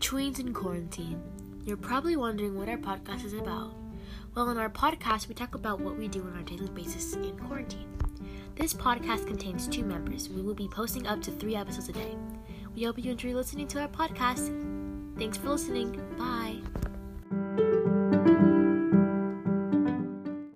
Tweens in Quarantine. You're probably wondering what our podcast is about. Well, in our podcast, we talk about what we do on our daily basis in quarantine. This podcast contains two members. We will be posting up to three episodes a day. We hope you enjoy listening to our podcast. Thanks for listening. Bye.